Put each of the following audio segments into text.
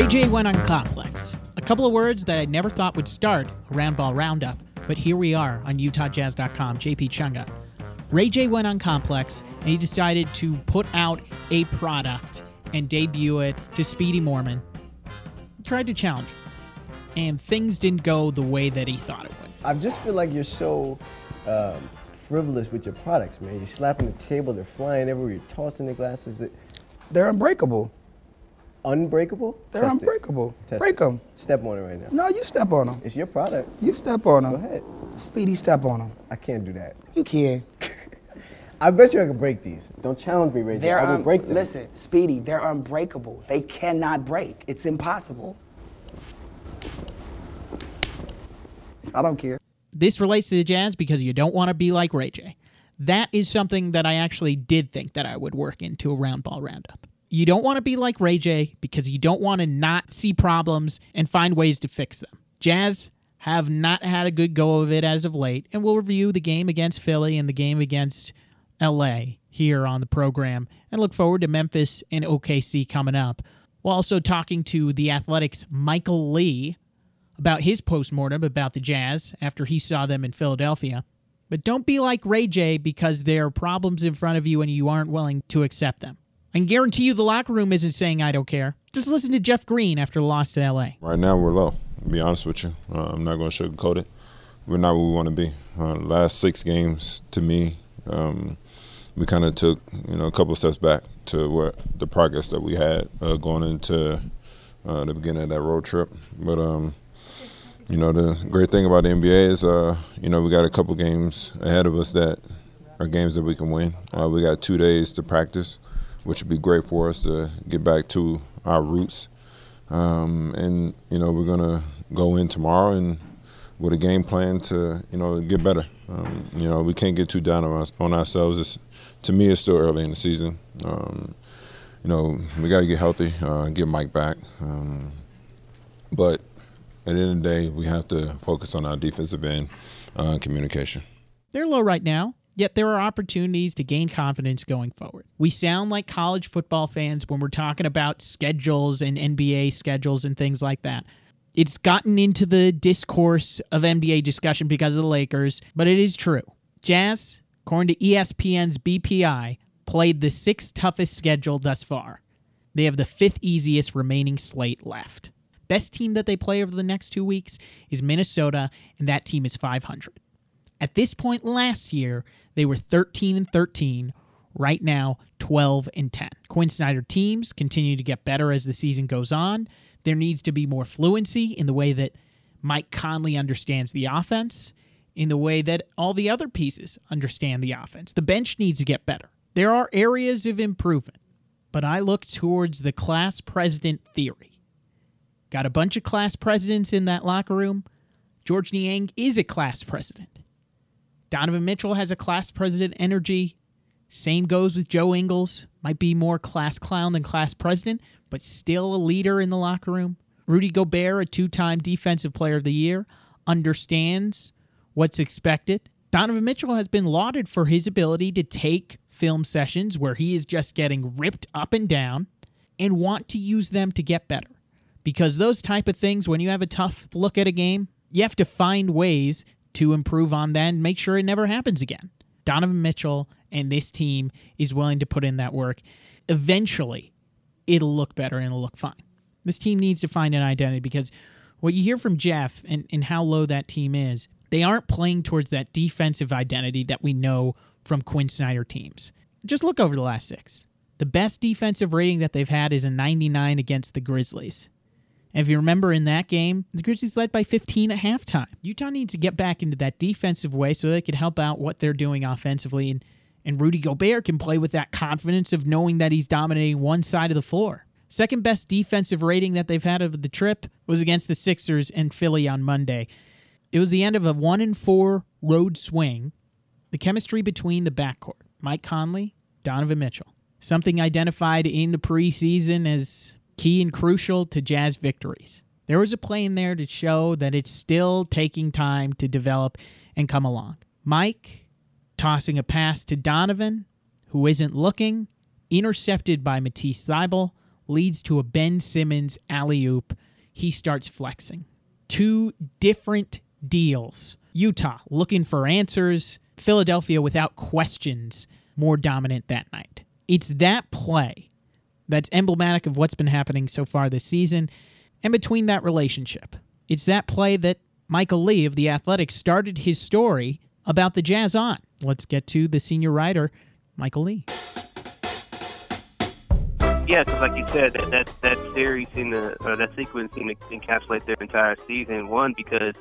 Ray J went on Complex. A couple of words that I never thought would start a roundball roundup, but here we are on UtahJazz.com. JP Chunga. Ray J went on Complex and he decided to put out a product and debut it to Speedy Morman. He tried to challenge him, and things didn't go the way that he thought it would. I just feel like you're so um, frivolous with your products, man. You're slapping the table, they're flying everywhere, you're tossing the glasses. They're unbreakable. Unbreakable? They're Test it. unbreakable. Test Break it. them. Step on it right now. No, you step on them. It's your product. You step on them. Go ahead. Speedy step on them. I can't do that. You can. I bet you I can break these. Don't challenge me, Ray J. They're I will un- break them. Listen, Speedy, they're unbreakable. They cannot break. It's impossible. I don't care. This relates to the Jazz because you don't want to be like Ray J. That is something that I actually did think that I would work into a round ball roundup. You don't want to be like Ray J because you don't want to not see problems and find ways to fix them. Jazz have not had a good go of it as of late, and we'll review the game against Philly and the game against LA here on the program and look forward to Memphis and OKC coming up. We're also talking to the Athletic's Michael Lee about his postmortem about the Jazz after he saw them in Philadelphia. But don't be like Ray J because there are problems in front of you and you aren't willing to accept them. I can guarantee you the locker room isn't saying I don't care. Just listen to Jeff Green after the loss to LA. Right now, we're low. To be honest with you, uh, I'm not going to sugarcoat it. We're not where we want to be. Uh, last six games, to me, um, we kind of took you know a couple steps back to what the progress that we had uh, going into uh, the beginning of that road trip. But um, you know, the great thing about the NBA is uh, you know we got a couple games ahead of us that are games that we can win. Uh, we got two days to practice, which would be great for us to get back to our roots. Um, and you know we're gonna go in tomorrow and with a game plan to you know get better. Um, you know we can't get too down on, on ourselves. It's, to me, it's still early in the season. Um, you know we got to get healthy, uh, get Mike back. Um, but at the end of the day, we have to focus on our defensive end uh, communication. They're low right now, yet there are opportunities to gain confidence going forward. We sound like college football fans when we're talking about schedules and NBA schedules and things like that. It's gotten into the discourse of NBA discussion because of the Lakers, but it is true. Jazz, according to ESPN's BPI, played the sixth toughest schedule thus far. They have the fifth easiest remaining slate left. Best team that they play over the next two weeks is Minnesota, and that team is 500. At this point last year, they were 13 and 13. Right now, 12 and 10. Quin Snyder teams continue to get better as the season goes on. There needs to be more fluency in the way that Mike Conley understands the offense, in the way that all the other pieces understand the offense. The bench needs to get better. There are areas of improvement, but I look towards the class president theory. Got a bunch of class presidents in that locker room. Georges Niang is a class president. Donovan Mitchell has a class president energy. Same goes with Joe Ingles. Might be more class clown than class president, but still a leader in the locker room. Rudy Gobert, a two time defensive player of the year, understands what's expected. Donovan Mitchell has been lauded for his ability to take film sessions where he is just getting ripped up and down and want to use them to get better. Because those type of things, when you have a tough look at a game, you have to find ways to improve on that and make sure it never happens again. Donovan Mitchell and this team is willing to put in that work. Eventually, it'll look better and it'll look fine. This team needs to find an identity because what you hear from Jeff and, and how low that team is, they aren't playing towards that defensive identity that we know from Quin Snyder teams. Just look over the last six. The best defensive rating that they've had is a 99 against the Grizzlies. And if you remember in that game, the Grizzlies led by 15 at halftime. Utah needs to get back into that defensive way so they can help out what they're doing offensively. And, and Rudy Gobert can play with that confidence of knowing that he's dominating one side of the floor. Second best defensive rating that they've had of the trip was against the Sixers and Philly on Monday. It was the end of a 1 and 4 road swing. The chemistry between the backcourt, Mike Conley, Donovan Mitchell, something identified in the preseason as key and crucial to Jazz victories. There was a play in there to show that it's still taking time to develop and come along. Mike tossing a pass to Donovan, who isn't looking, intercepted by Matisse Thybulle, leads to a Ben Simmons alley oop. He starts flexing. Two different deals. Utah looking for answers. Philadelphia without questions more dominant that night. It's that play that's emblematic of what's been happening so far this season and between that relationship. It's that play that Michael Lee of The Athletic started his story about the Jazz on. Let's get to the senior writer, Michael Lee. Yeah, because like you said, that that, that series in the or that sequence seemed to encapsulate their entire season. One because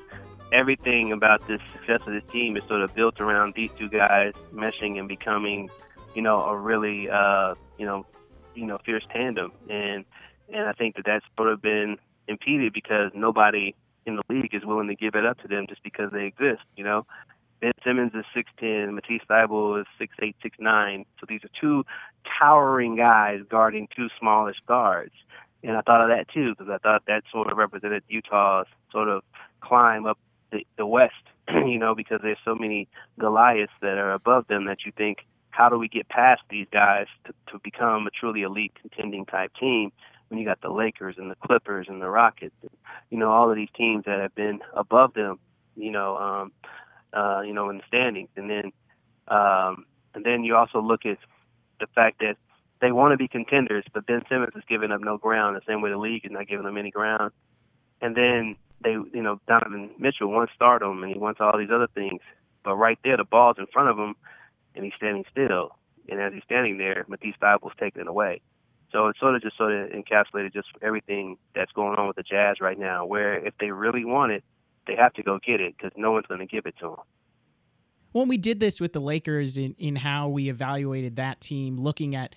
everything about the success of this team is sort of built around these two guys meshing and becoming, you know, a really, uh, you know, you know, fierce tandem. And and I think that that's sort of been impeded because nobody in the league is willing to give it up to them just because they exist. You know, Ben Simmons is 6'10", Matisse Thybulle is 6'8", 6'9". So these are two towering guys guarding two smallish guards. And I thought of that too because I thought that sort of represented Utah's sort of climb up the, the West, you know, because there's so many Goliaths that are above them that you think, how do we get past these guys to, to become a truly elite contending type team? When you got the Lakers and the Clippers and the Rockets, and, you know, all of these teams that have been above them, you know, um, uh, you know, in the standings. And then, um, and then you also look at the fact that they want to be contenders, but Ben Simmons is giving up no ground the same way the league is not giving them any ground. And then they, you know, Donovan Mitchell wants stardom and he wants all these other things, but right there the ball's in front of him, and he's standing still. And as he's standing there, Matisse taking it away. So it's sort of just sort of encapsulated just everything that's going on with the Jazz right now. Where if they really want it, they have to go get it because no one's going to give it to them. When we did this with the Lakers in, in how we evaluated that team, looking at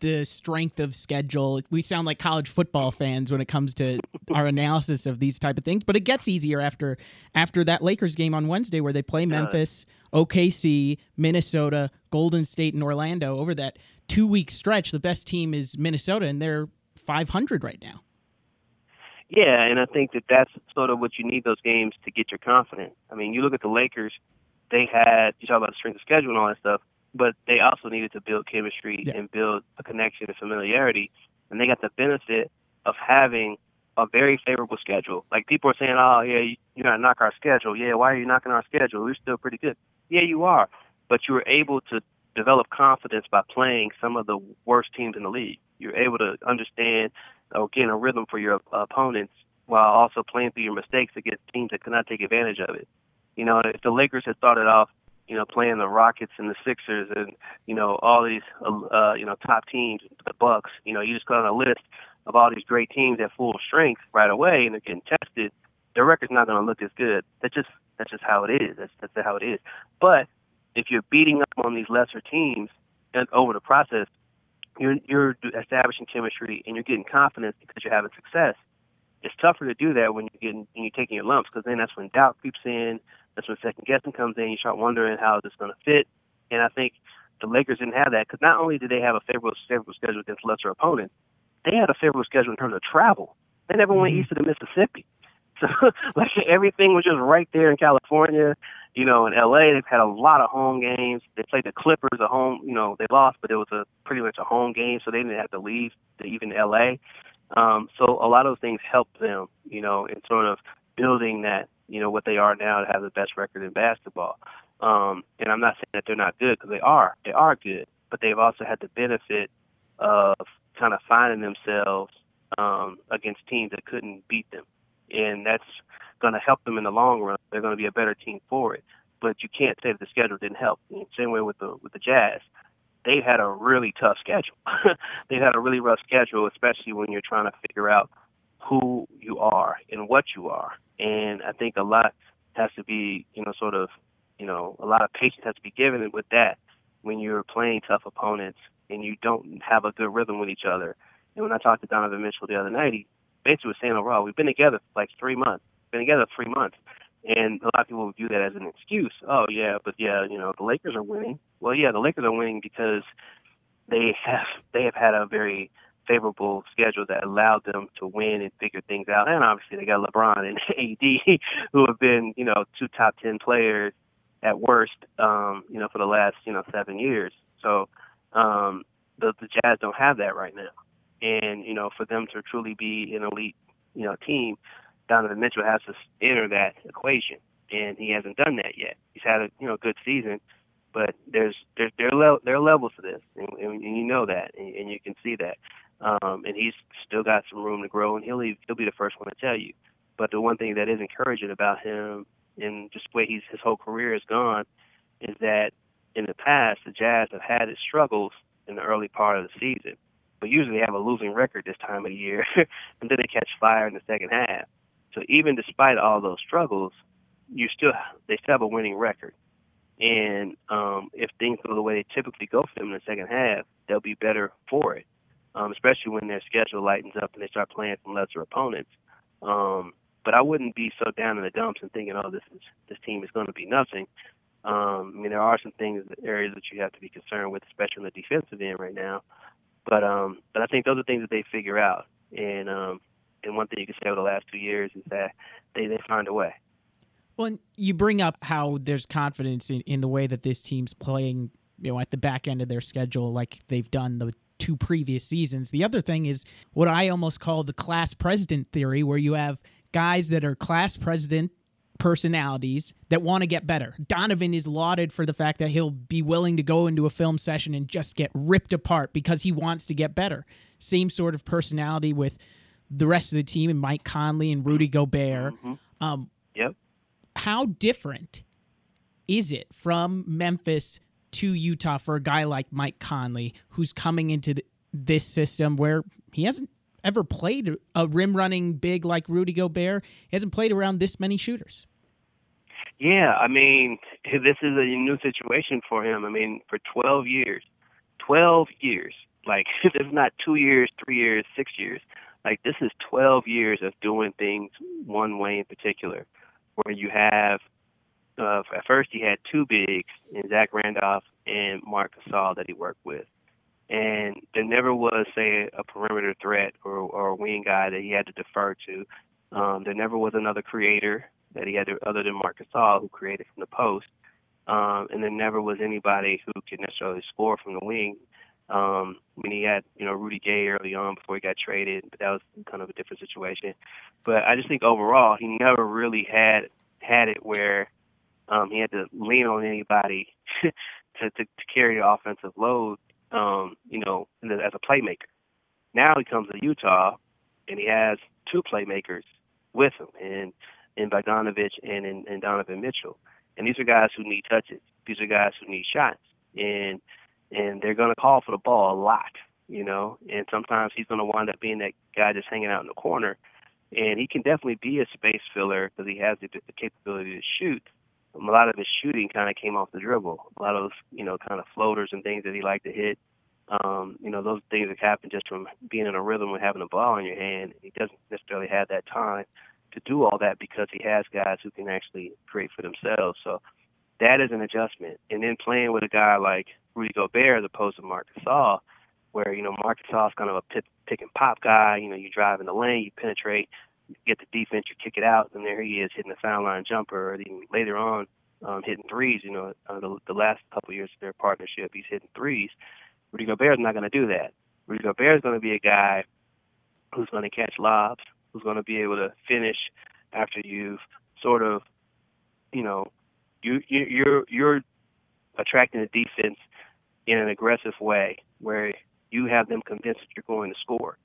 the strength of schedule, we sound like college football fans when it comes to our analysis of these type of things. But it gets easier after after that Lakers game on Wednesday, where they play Memphis, OKC, Minnesota, Golden State, and Orlando over that two week stretch. The best team is Minnesota, and they're 500 right now. Yeah, and I think that that's sort of what you need those games to get your confidence. I mean, you look at the Lakers; they had you talk about the strength of schedule and all that stuff, but they also needed to build chemistry Yeah. and build a connection and familiarity, and they got the benefit of having a very favorable schedule. Like people are saying, "Oh, yeah, you, you're gonna knock our schedule." Yeah, why are you knocking our schedule? We're still pretty good. Yeah, you are, but you were able to develop confidence by playing some of the worst teams in the league. You're able to understand or get a rhythm for your opponents while also playing through your mistakes against teams that cannot take advantage of it. You know, if the Lakers had started off, you know, playing the Rockets and the Sixers and you know all these uh, you know top teams, the Bucks, you know, you just got on a list of all these great teams at full strength right away and they're getting tested. Their record's not going to look as good. That's just that's just how it is. That's that's how it is. But if you're beating up on these lesser teams and over the process, you're you're establishing chemistry and you're getting confidence because you're having success. It's tougher to do that when you're getting when you're taking your lumps because then that's when doubt creeps in. That's when second guessing comes in. You start wondering how is this going to fit. And I think the Lakers didn't have that because not only did they have a favorable favorable schedule against lesser opponents, they had a favorable schedule in terms of travel. They never went east of the Mississippi. So like everything was just right there in California. You know, in LA they've had a lot of home games. They played the Clippers at home, you know, they lost, but it was a pretty much a home game, so they didn't have to leave to even LA. Um, so a lot of those things helped them, you know, in sort of building that, you know, what they are now to have the best record in basketball. Um, and I'm not saying that they're not good because they are. They are good, but they've also had the benefit of kind of finding themselves um, against teams that couldn't beat them, and that's going to help them in the long run. They're going to be a better team for it. But you can't say that the schedule didn't help. Same way with the with the Jazz, they had a really tough schedule. they had a really rough schedule, especially when you're trying to figure out who you are and what you are. And I think a lot has to be, you know, sort of, you know, a lot of patience has to be given with that when you're playing tough opponents and you don't have a good rhythm with each other. And when I talked to Donovan Mitchell the other night, he basically was saying oh, overall, we've been together for like three months, been together three months. And a lot of people view that as an excuse. Oh yeah, but yeah, you know, the Lakers are winning. Well, yeah, the Lakers are winning because they have they have had a very favorable schedule that allowed them to win and figure things out. And obviously they got LeBron and AD who have been, you know, two top 10 players at worst, um, you know, for the last, you know, seven years. So, um, the, the Jazz don't have that right now. And you know, for them to truly be an elite, you know, team, Donovan Mitchell has to enter that equation, and he hasn't done that yet. He's had a you know good season, but there's there there are levels to this, and, and you know that, and, and you can see that. Um, and he's still got some room to grow, and he'll he'll be the first one to tell you. But the one thing that is encouraging about him, and just the way he's his whole career has gone, is that in the past the Jazz have had its struggles in the early part of the season, but usually they have a losing record this time of year, and then they catch fire in the second half. So even despite all those struggles, you still they still have a winning record. And um, if things go the way they typically go for them in the second half, they'll be better for it. Um, especially when their schedule lightens up and they start playing some lesser opponents. Um, but I wouldn't be so down in the dumps and thinking, oh, this is this team is going to be nothing. Um, I mean, there are some things, areas that you have to be concerned with, especially on the defensive end right now. But um, but I think those are things that they figure out. And um, and one thing you can say over the last two years is that they they find a way. Well, you bring up how there's confidence in, in the way that this team's playing, you know, at the back end of their schedule, like they've done the two previous seasons. The other thing is what I almost call the class president theory, where you have guys that are class president personalities that want to get better. Donovan is lauded for the fact that he'll be willing to go into a film session and just get ripped apart because he wants to get better. Same sort of personality with the rest of the team and Mike Conley and Rudy Gobert. Mm-hmm. Um, yep. How different is it from Memphis to Utah for a guy like Mike Conley, who's coming into the, this system where he hasn't ever played a rim running big like Rudy Gobert? He hasn't played around this many shooters. Yeah, I mean, this is a new situation for him. I mean, for 12 years, 12 years, like it's not two years, three years, six years. Like this is 12 years of doing things one way in particular, where you have uh, at first he had two bigs in Zach Randolph and Marc Gasol that he worked with. And there never was, say, a perimeter threat or, or a wing guy that he had to defer to. Um, there never was another creator that he had to, other than Marc Gasol who created from the post. Um, and there never was anybody who could necessarily score from the wing. Um, I mean, he had, you know, Rudy Gay early on before he got traded, but that was kind of a different situation. But I just think overall, he never really had had it where um, he had to lean on anybody to, to, to carry the offensive load, um, you know, as a playmaker. Now he comes to Utah, and he has two playmakers with him, and in Bogdanovich and in, in Donovan Mitchell. And these are guys who need touches. These are guys who need shots, and and they're going to call for the ball a lot, you know. And sometimes he's going to wind up being that guy just hanging out in the corner, and he can definitely be a space filler because he has the, the capability to shoot a lot of his shooting kind of came off the dribble. A lot of those, you know, kind of floaters and things that he liked to hit. Um, you know, those things that happen just from being in a rhythm and having a ball in your hand. He doesn't necessarily have that time to do all that because he has guys who can actually create for themselves. So that is an adjustment. And then playing with a guy like Rudy Gobert as opposed to Marc Gasol, where you know Marc Gasol is kind of a pick, pick and pop guy. You know, you drive in the lane, you penetrate, get the defense, you kick it out, and there he is hitting the foul line jumper. Or even later on, um, hitting threes. You know, uh, the, the last couple of years of their partnership, he's hitting threes. Rudy Gobert is not going to do that. Rudy Gobert is going to be a guy who's going to catch lobs, who's going to be able to finish after you've sort of, you know, you, you you're you're attracting the defense in an aggressive way where you have them convinced that you're going to score.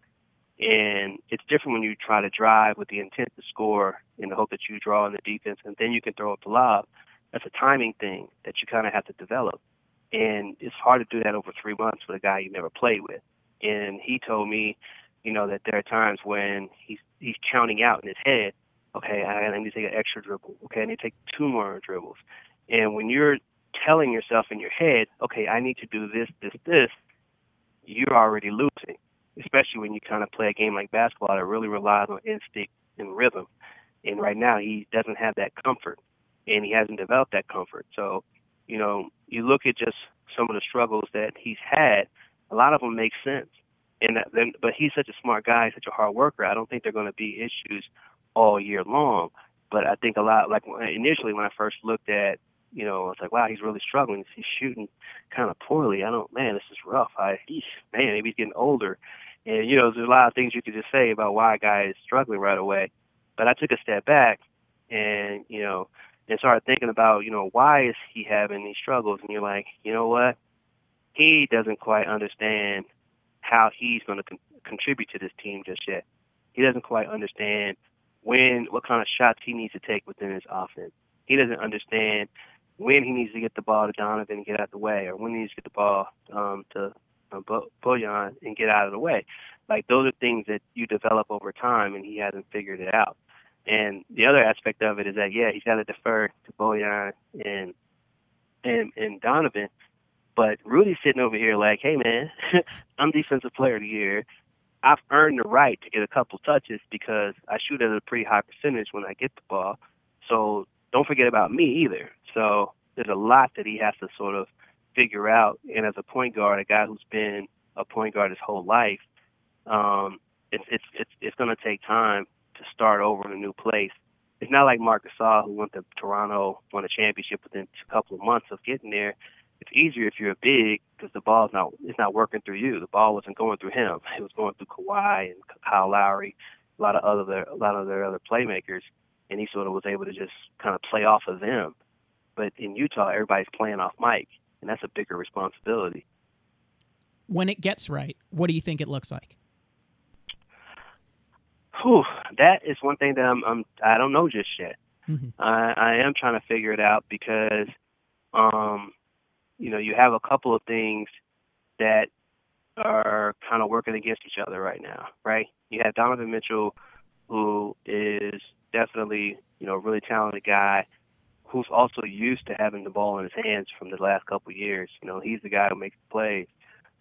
And it's different when you try to drive with the intent to score in the hope that you draw in the defense and then you can throw up the lob. That's a timing thing that you kind of have to develop. And it's hard to do that over three months with a guy you never played with. And he told me, you know, that there are times when he's he's counting out in his head, okay, I need to take an extra dribble. Okay, I need to take two more dribbles. And when you're telling yourself in your head, okay, I need to do this, this, this, you're already losing especially when you kind of play a game like basketball that really relies on instinct and rhythm. And right now, he doesn't have that comfort, and he hasn't developed that comfort. So, you know, you look at just some of the struggles that he's had. A lot of them make sense, and that, then, but he's such a smart guy, such a hard worker. I don't think they're going to be issues all year long. But I think a lot, like initially when I first looked at you know, I was like, wow, he's really struggling. He's shooting kind of poorly. I don't, man, this is rough. I, man, maybe he's getting older. And you know, there's a lot of things you could just say about why a guy is struggling right away. But I took a step back and, you know, and started thinking about, you know, why is he having these struggles? And you're like, you know what? He doesn't quite understand how he's going to con- contribute to this team just yet. He doesn't quite understand when, what kind of shots he needs to take within his offense. He doesn't understand when he needs to get the ball to Donovan and get out of the way, or when he needs to get the ball um, to uh, Bojan and get out of the way. Like those are things that you develop over time, and he hasn't figured it out. And the other aspect of it is that yeah, he's got to defer to Bojan and and and Donovan, but Rudy's sitting over here like, hey man, I'm defensive player of the year. I've earned the right to get a couple touches because I shoot at a pretty high percentage when I get the ball. So don't forget about me either. So there's a lot that he has to sort of figure out. And as a point guard, a guy who's been a point guard his whole life, um, it's it's it's it's going to take time to start over in a new place. It's not like Marc Gasol who went to Toronto, won a championship within a couple of months of getting there. It's easier if you're a big because the ball's not it's not working through you. The ball wasn't going through him. It was going through Kawhi and Kyle Lowry, a lot of other a lot of their other playmakers, and he sort of was able to just kind of play off of them. But in Utah, everybody's playing off Mike, and that's a bigger responsibility. When it gets right, what do you think it looks like? Whew, that is one thing that I'm, I'm I don't know just yet. Mm-hmm. I, I am trying to figure it out because, um, you know, you have a couple of things that are kind of working against each other right now, right? You have Donovan Mitchell, who is definitely, you know, a really talented guy who's also used to having the ball in his hands from the last couple of years. You know, he's the guy who makes plays.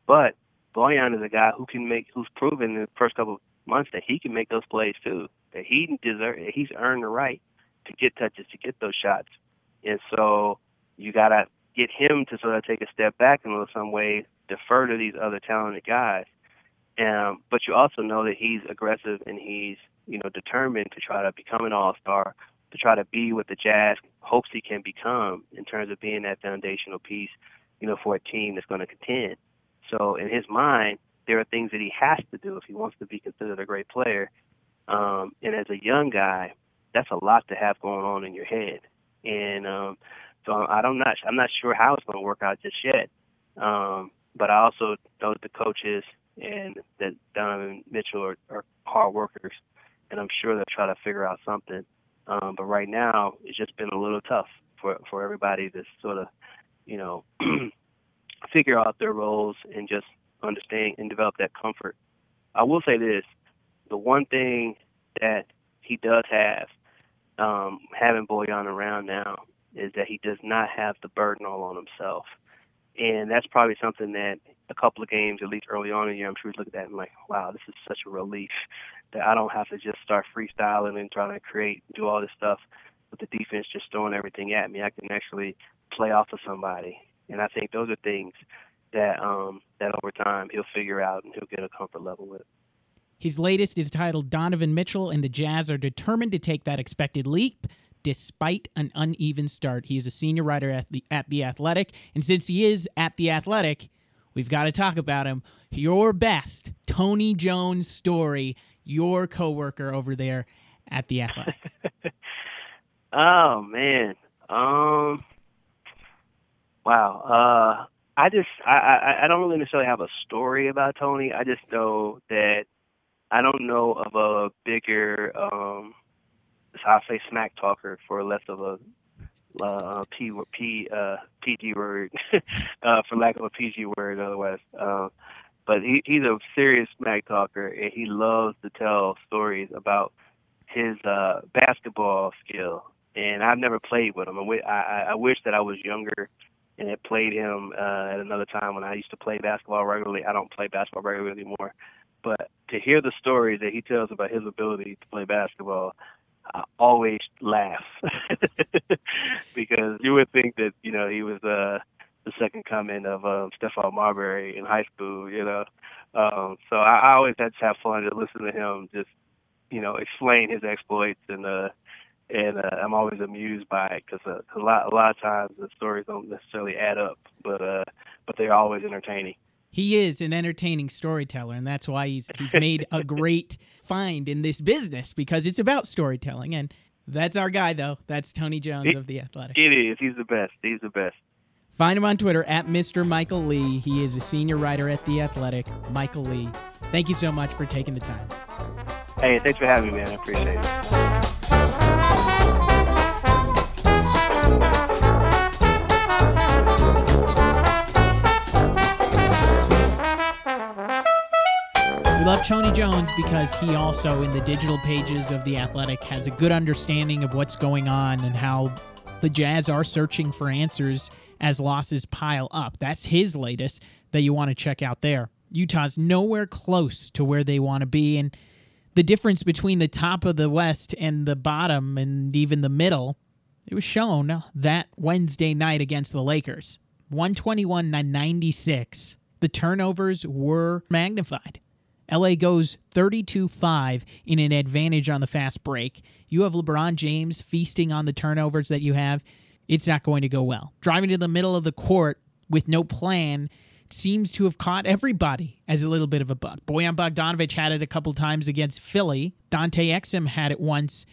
But Bojan is a guy who can make, who's proven in the first couple of months that he can make those plays too. That he deserve, he's earned the right to get touches, to get those shots. And so you gotta get him to sort of take a step back in some way, defer to these other talented guys. Um, but you also know that he's aggressive and he's you know determined to try to become an all star to try to be what the Jazz hopes he can become in terms of being that foundational piece, you know, for a team that's going to contend. So in his mind, there are things that he has to do if he wants to be considered a great player. Um, and as a young guy, that's a lot to have going on in your head. And um, so I don't not I'm not sure how it's going to work out just yet. Um, but I also know that the coaches and that Donovan Mitchell are, are hard workers, and I'm sure they'll try to figure out something um, but right now, it's just been a little tough for for everybody to sort of, you know, figure out their roles and just understand and develop that comfort. I will say this: the one thing that he does have, um, having Bojan around now, is that he does not have the burden all on himself, and that's probably something that a couple of games, at least early on in the year, I'm sure he's looking at and like, wow, this is such a relief that I don't have to just start freestyling and trying to create, do all this stuff with the defense just throwing everything at me. I can actually play off of somebody, and I think those are things that um, that over time he'll figure out and he'll get a comfort level with. His latest is titled Donovan Mitchell, and the Jazz are determined to take that expected leap despite an uneven start. He is a senior writer at the, at the Athletic, and since he is at the Athletic, we've got to talk about him. Your best Tony Jones story your coworker over there at the Athletic? oh man, um, wow. Uh, I just I, I I don't really necessarily have a story about Tony. I just know that I don't know of a bigger um, I'll say smack talker for less of a uh, P P uh, PG word, uh, for lack of a PG word. Otherwise, uh, but he, he's a serious smack talker, and he loves to tell stories about his uh, basketball skill. And I've never played with him. I, I, I wish that I was younger and had played him uh, at another time when I used to play basketball regularly. I don't play basketball regularly anymore. But to hear the stories that he tells about his ability to play basketball, I always laugh because you would think that you know he was uh the second coming of um, Stephon Marbury in high school, you know. Um, so I, I always had to have fun to listen to him just, you know, explain his exploits, and uh, and uh, I'm always amused by it because uh, a lot a lot of times the stories don't necessarily add up, but uh, but they're always entertaining. He is an entertaining storyteller, and that's why he's he's made a great find in this business because it's about storytelling. And that's our guy, though. That's Tony Jones of the Athletic. It is. He's the best. He's the best. Find him on Twitter at Mr. Michael Lee. He is a senior writer at The Athletic. Michael Lee. Thank you so much for taking the time. Hey, thanks for having me, man. I appreciate it. We love Tony Jones because he also, in the digital pages of The Athletic, has a good understanding of what's going on and how the Jazz are searching for answers as losses pile up. That's his latest that you want to check out there. Utah's nowhere close to where they want to be, and the difference between the top of the West and the bottom and even the middle, it was shown that Wednesday night against the Lakers. 121 96. The turnovers were magnified. LA goes 32 5 in an advantage on the fast break. You have LeBron James feasting on the turnovers that you have. It's not going to go well. Driving to the middle of the court with no plan seems to have caught everybody as a little bit of a bug. Bojan Bogdanovich had it a couple times against Philly. Dante Exum had it once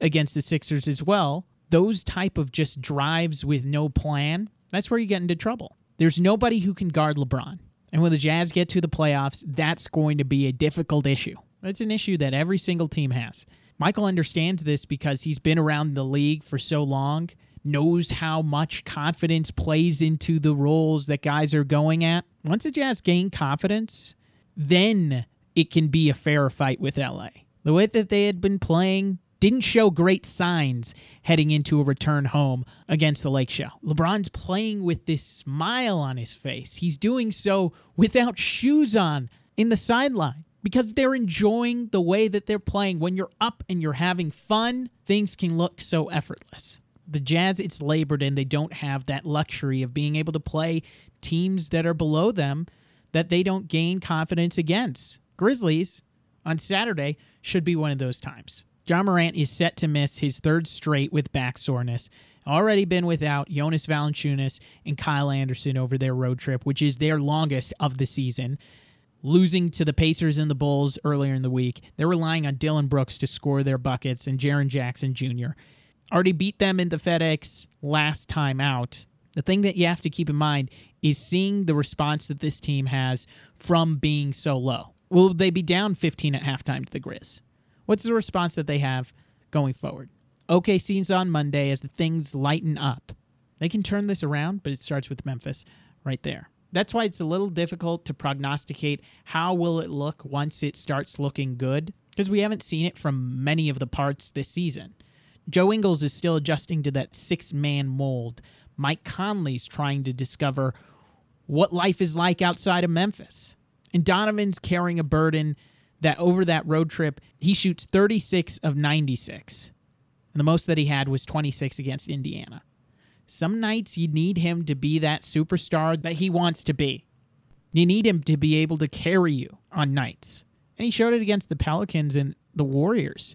against the Sixers as well. Those type of just drives with no plan, that's where you get into trouble. There's nobody who can guard LeBron. And when the Jazz get to the playoffs, that's going to be a difficult issue. It's an issue that every single team has. Michael understands this because he's been around the league for so long, knows how much confidence plays into the roles that guys are going at. Once the Jazz gain confidence, then it can be a fair fight with LA. The way that they had been playing didn't show great signs heading into a return home against the Lake Show. LeBron's playing with this smile on his face. He's doing so without shoes on in the sideline because they're enjoying the way that they're playing. When you're up and you're having fun, things can look so effortless. The Jazz, it's labored and they don't have that luxury of being able to play teams that are below them that they don't gain confidence against. Grizzlies on Saturday should be one of those times. Ja Morant is set to miss his third straight with back soreness. Already been without Jonas Valanciunas and Kyle Anderson over their road trip, which is their longest of the season. Losing to the Pacers and the Bulls earlier in the week, they're relying on Dillon Brooks to score their buckets and Jaren Jackson Jr. Already beat them in the FedEx last time out. The thing that you have to keep in mind is seeing the response that this team has from being so low. Will they be down 15 at halftime to the Grizz? What's the response that they have going forward? OKC's on Monday as the things lighten up. They can turn this around, but it starts with Memphis right there. That's why it's a little difficult to prognosticate how will it look once it starts looking good because we haven't seen it from many of the parts this season. Joe Ingles is still adjusting to that six-man mold. Mike Conley's trying to discover what life is like outside of Memphis. And Donovan's carrying a burden that over that road trip, he shoots 36 of 96. And the most that he had was 26 against Indiana. Some nights you need him to be that superstar that he wants to be. You need him to be able to carry you on nights. And he showed it against the Pelicans and the Warriors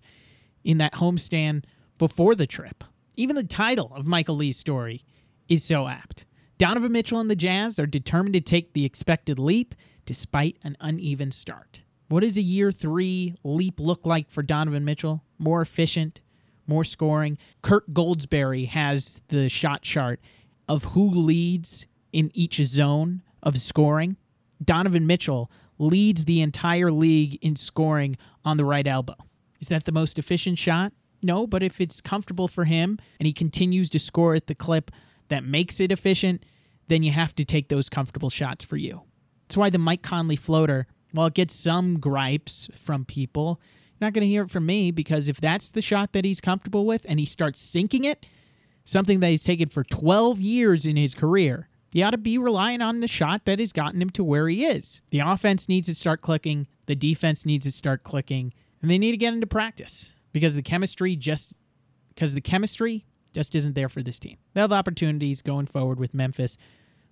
in that homestand before the trip. Even the title of Michael Lee's story is so apt. Donovan Mitchell and the Jazz are determined to take the expected leap despite an uneven start. What does a year three leap look like for Donovan Mitchell? More efficient, more scoring. Kirk Goldsberry has the shot chart of who leads in each zone of scoring. Donovan Mitchell leads the entire league in scoring on the right elbow. Is that the most efficient shot? No, but if it's comfortable for him and he continues to score at the clip that makes it efficient, then you have to take those comfortable shots for you. That's why the Mike Conley floater, while it gets some gripes from people, you're not going to hear it from me because if that's the shot that he's comfortable with and he starts sinking it, something that he's taken for 12 years in his career, he ought to be relying on the shot that has gotten him to where he is. The offense needs to start clicking, the defense needs to start clicking, and they need to get into practice because the chemistry just because the chemistry just isn't there for this team. They'll have opportunities going forward with Memphis.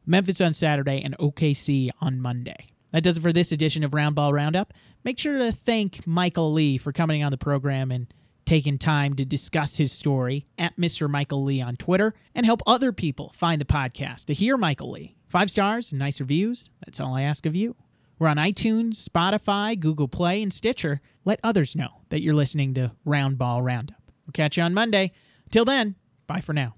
Memphis on Saturday and OKC on Monday. That does it for this edition of Round Ball Roundup. Make sure to thank Michael Lee for coming on the program and taking time to discuss his story at Mr. Michael Lee on Twitter and help other people find the podcast to hear Michael Lee Five stars and nice reviews, that's all I ask of you. We're on iTunes, Spotify, Google Play, and Stitcher. Let others know that you're listening to Round Ball Roundup. We'll catch you on Monday. Till then, bye for now.